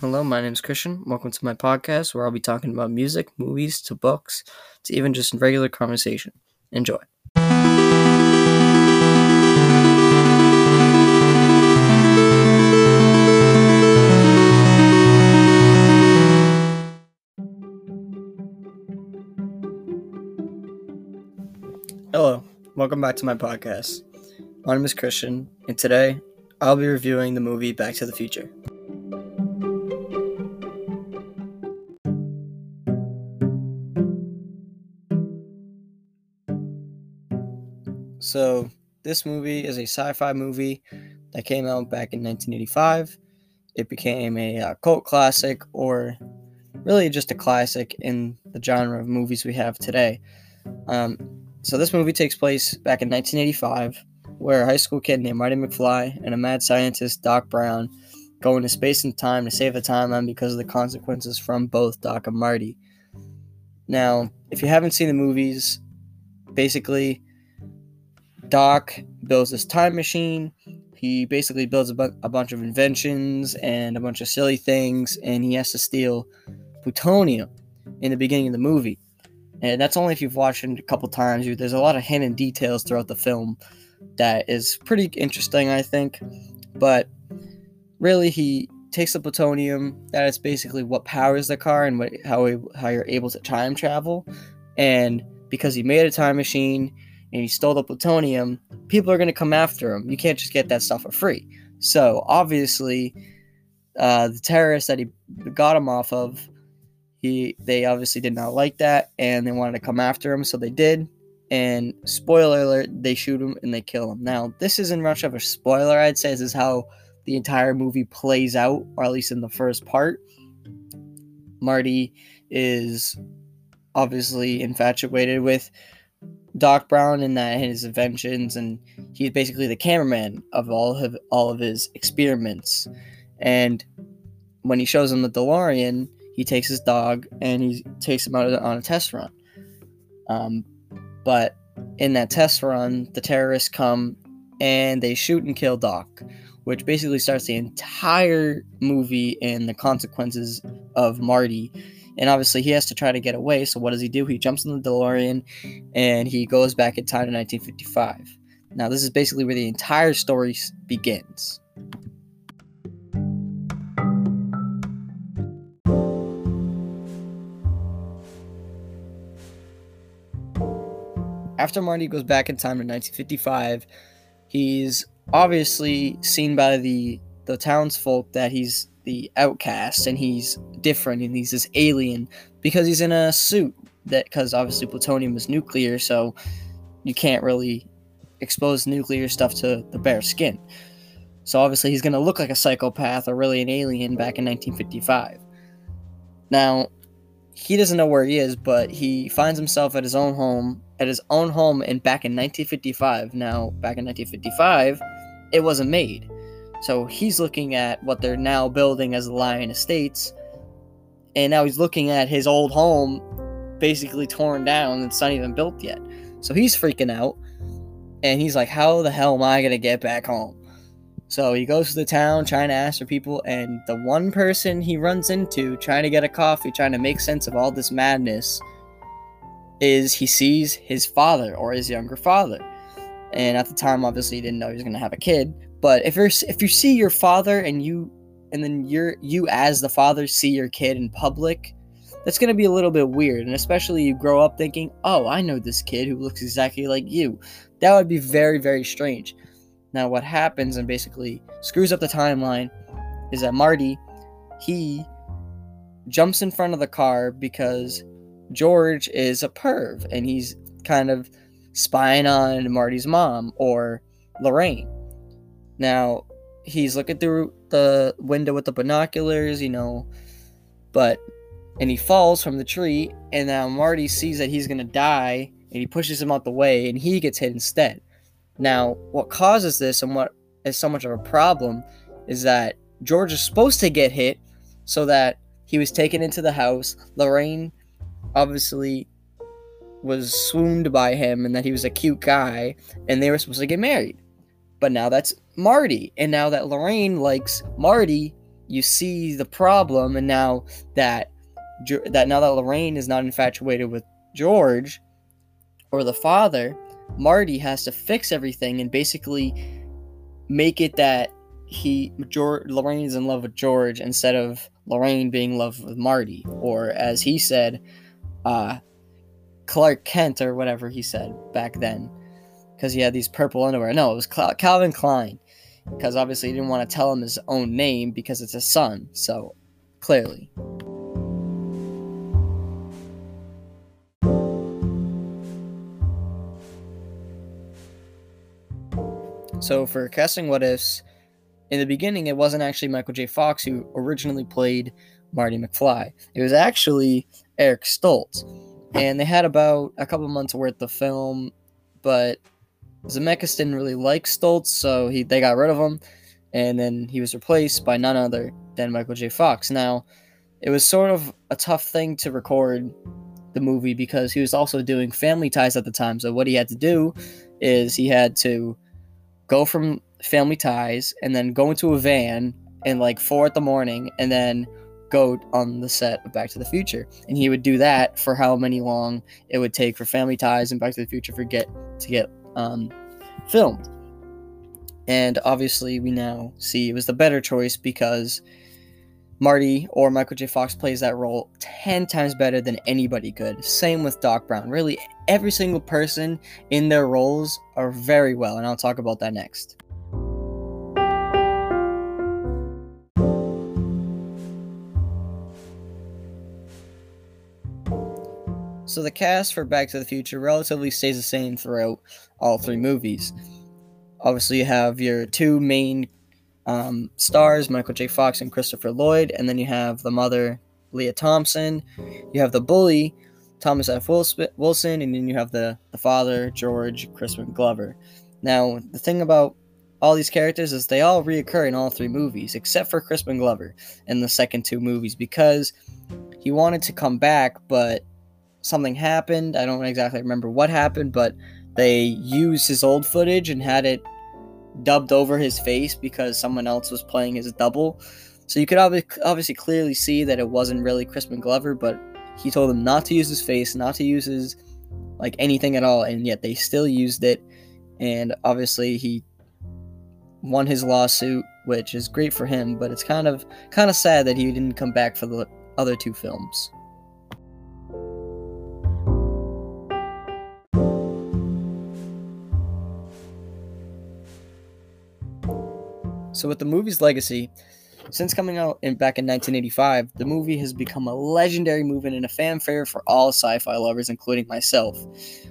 Hello, my name is Christian. Welcome to my podcast where I'll be talking about music, movies, to books, to even just regular conversation. Enjoy. Hello, welcome back to my podcast. My name is Christian, and today I'll be reviewing the movie Back to the Future. So, this movie is a sci fi movie that came out back in 1985. It became a uh, cult classic, or really just a classic in the genre of movies we have today. Um, so, this movie takes place back in 1985, where a high school kid named Marty McFly and a mad scientist, Doc Brown, go into space and time to save the timeline because of the consequences from both Doc and Marty. Now, if you haven't seen the movies, basically, Doc builds this time machine. He basically builds a, bu- a bunch of inventions and a bunch of silly things, and he has to steal plutonium in the beginning of the movie. And that's only if you've watched it a couple times. There's a lot of hidden details throughout the film that is pretty interesting, I think. But really, he takes the plutonium. That is basically what powers the car and what, how he, how you're able to time travel. And because he made a time machine, and he stole the plutonium, people are going to come after him. You can't just get that stuff for free. So obviously, uh, the terrorists that he got him off of, he they obviously did not like that, and they wanted to come after him. So they did. And spoiler alert, they shoot him and they kill him. Now, this isn't much of a spoiler, I'd say. This is how the entire movie plays out, or at least in the first part. Marty is obviously infatuated with Doc Brown and that his inventions, and he's basically the cameraman of all of all of his experiments. And when he shows him the DeLorean, he takes his dog and he takes him out on a test run. Um, but in that test run, the terrorists come and they shoot and kill Doc, which basically starts the entire movie and the consequences of Marty and obviously he has to try to get away. So what does he do? He jumps in the DeLorean and he goes back in time to 1955. Now this is basically where the entire story begins. After Marty goes back in time to 1955, he's obviously seen by the the townsfolk that he's the outcast and he's different and he's this alien because he's in a suit that because obviously plutonium is nuclear so you can't really expose nuclear stuff to the bare skin. So obviously he's going to look like a psychopath or really an alien back in 1955 now he doesn't know where he is but he finds himself at his own home at his own home and back in 1955 now back in 1955 it wasn't made so he's looking at what they're now building as the Lyon Estates, and now he's looking at his old home basically torn down. It's not even built yet. So he's freaking out, and he's like, "How the hell am I gonna get back home?" So he goes to the town trying to ask for people, and the one person he runs into trying to get a coffee, trying to make sense of all this madness, is he sees his father or his younger father. And at the time, obviously, he didn't know he was gonna have a kid, but if you're if you see your father and you and then you're you as the father see your kid in public, that's gonna be a little bit weird. And especially you grow up thinking, oh, I know this kid who looks exactly like you. That would be very, very strange. Now what happens and basically screws up the timeline is that Marty, he jumps in front of the car because George is a perv and he's kind of spying on Marty's mom or Lorraine. Now, he's looking through the window with the binoculars, you know, but and he falls from the tree, and now Marty sees that he's gonna die, and he pushes him out the way, and he gets hit instead. Now, what causes this and what is so much of a problem is that George is supposed to get hit so that he was taken into the house. Lorraine obviously was swooned by him and that he was a cute guy, and they were supposed to get married. But now that's Marty. And now that Lorraine likes Marty, you see the problem, and now that that now that Lorraine is not infatuated with George or the father, Marty has to fix everything and basically make it that he George, Lorraine is in love with George instead of Lorraine being in love with Marty, or as he said, uh, Clark Kent or whatever he said back then, because he had these purple underwear. No, it was Calvin Klein, because obviously he didn't want to tell him his own name because it's his son. So clearly. So for casting what ifs, in the beginning it wasn't actually Michael J. Fox who originally played Marty McFly. It was actually Eric Stoltz. And they had about a couple months worth of film, but Zemeckis didn't really like Stoltz, so he they got rid of him, and then he was replaced by none other than Michael J. Fox. Now, it was sort of a tough thing to record the movie because he was also doing Family Ties at the time. So what he had to do is he had to go from Family Ties and then go into a van and like four at the morning and then go on the set of Back to the Future. And he would do that for how many long it would take for Family Ties and Back to the Future for get to get um, filmed. And obviously, we now see it was the better choice because Marty or Michael J. Fox plays that role 10 times better than anybody could. Same with Doc Brown. Really, every single person in their roles are very well, and I'll talk about that next. So the cast for Back to the Future relatively stays the same throughout all three movies. Obviously, you have your two main um, stars, Michael J. Fox and Christopher Lloyd, and then you have the mother, Lea Thompson. You have the bully, Thomas F. Wilson, and then you have the, the father, George Crispin Glover. Now, the thing about all these characters is they all reoccur in all three movies, except for Crispin Glover in the second two movies, because he wanted to come back, but something happened. I don't exactly remember what happened, but they used his old footage and had it dubbed over his face because someone else was playing his double. So you could obviously clearly see that it wasn't really Crispin Glover, but he told them not to use his face, not to use his like anything at all, and yet they still used it. And obviously he won his lawsuit, which is great for him, but it's kind of kind of sad that he didn't come back for the other two films. So with the movie's legacy, since coming out in, back in 1985, the movie has become a legendary movie and a fanfare for all sci-fi lovers, including myself.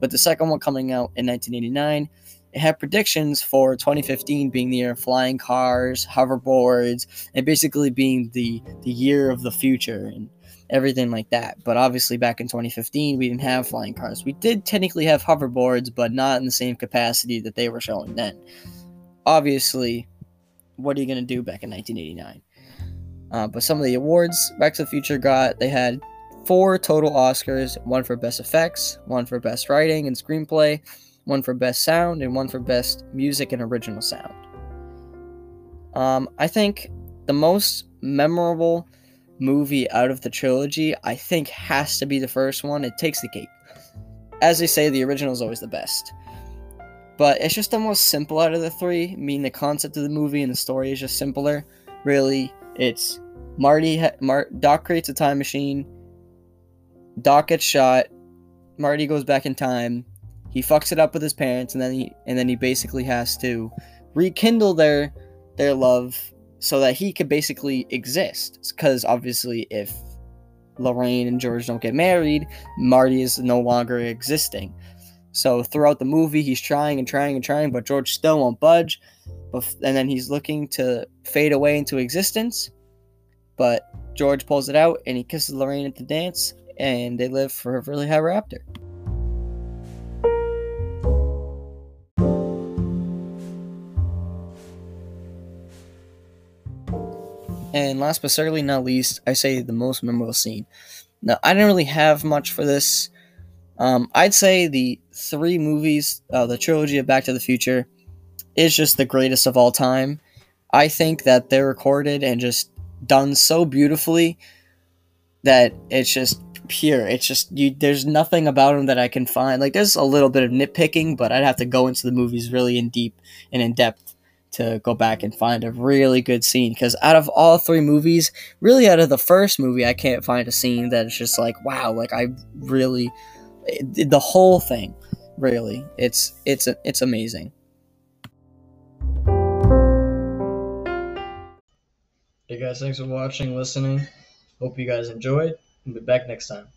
With the second one coming out in 1989, it had predictions for 2015 being the year of flying cars, hoverboards, and basically being the the year of the future and everything like that. But obviously, back in 2015, we didn't have flying cars. We did technically have hoverboards, but not in the same capacity that they were showing then. Obviously, what are you going to do back in 1989? Uh, but some of the awards Back to the Future got, they had four total Oscars one for Best Effects, one for Best Writing and Screenplay, one for Best Sound, and one for Best Music and Original Sound. Um, I think the most memorable movie out of the trilogy, I think, has to be the first one. It takes the cake. As they say, the original is always the best. But it's just the most simple out of the three. I mean, the concept of the movie and the story is just simpler. Really, it's Marty. Mar- Doc creates a time machine. Doc gets shot. Marty goes back in time. He fucks it up with his parents, and then he and then he basically has to rekindle their their love so that he could basically exist. Because obviously, if Lorraine and George don't get married, Marty is no longer existing. So throughout the movie, he's trying and trying and trying, but George still won't budge. And then he's looking to fade away into existence. But George pulls it out and he kisses Lorraine at the dance, and they live for a really ever after. And last but certainly not least, I say the most memorable scene. Now, I didn't really have much for this um, I'd say the three movies, uh, the trilogy of Back to the Future, is just the greatest of all time. I think that they're recorded and just done so beautifully that it's just pure. It's just you. There's nothing about them that I can find. Like there's a little bit of nitpicking, but I'd have to go into the movies really in deep and in depth to go back and find a really good scene. Because out of all three movies, really out of the first movie, I can't find a scene that is just like wow. Like I really, the whole thing, really, it's it's it's amazing. Hey guys, thanks for watching, listening. Hope you guys enjoyed. We'll be back next time.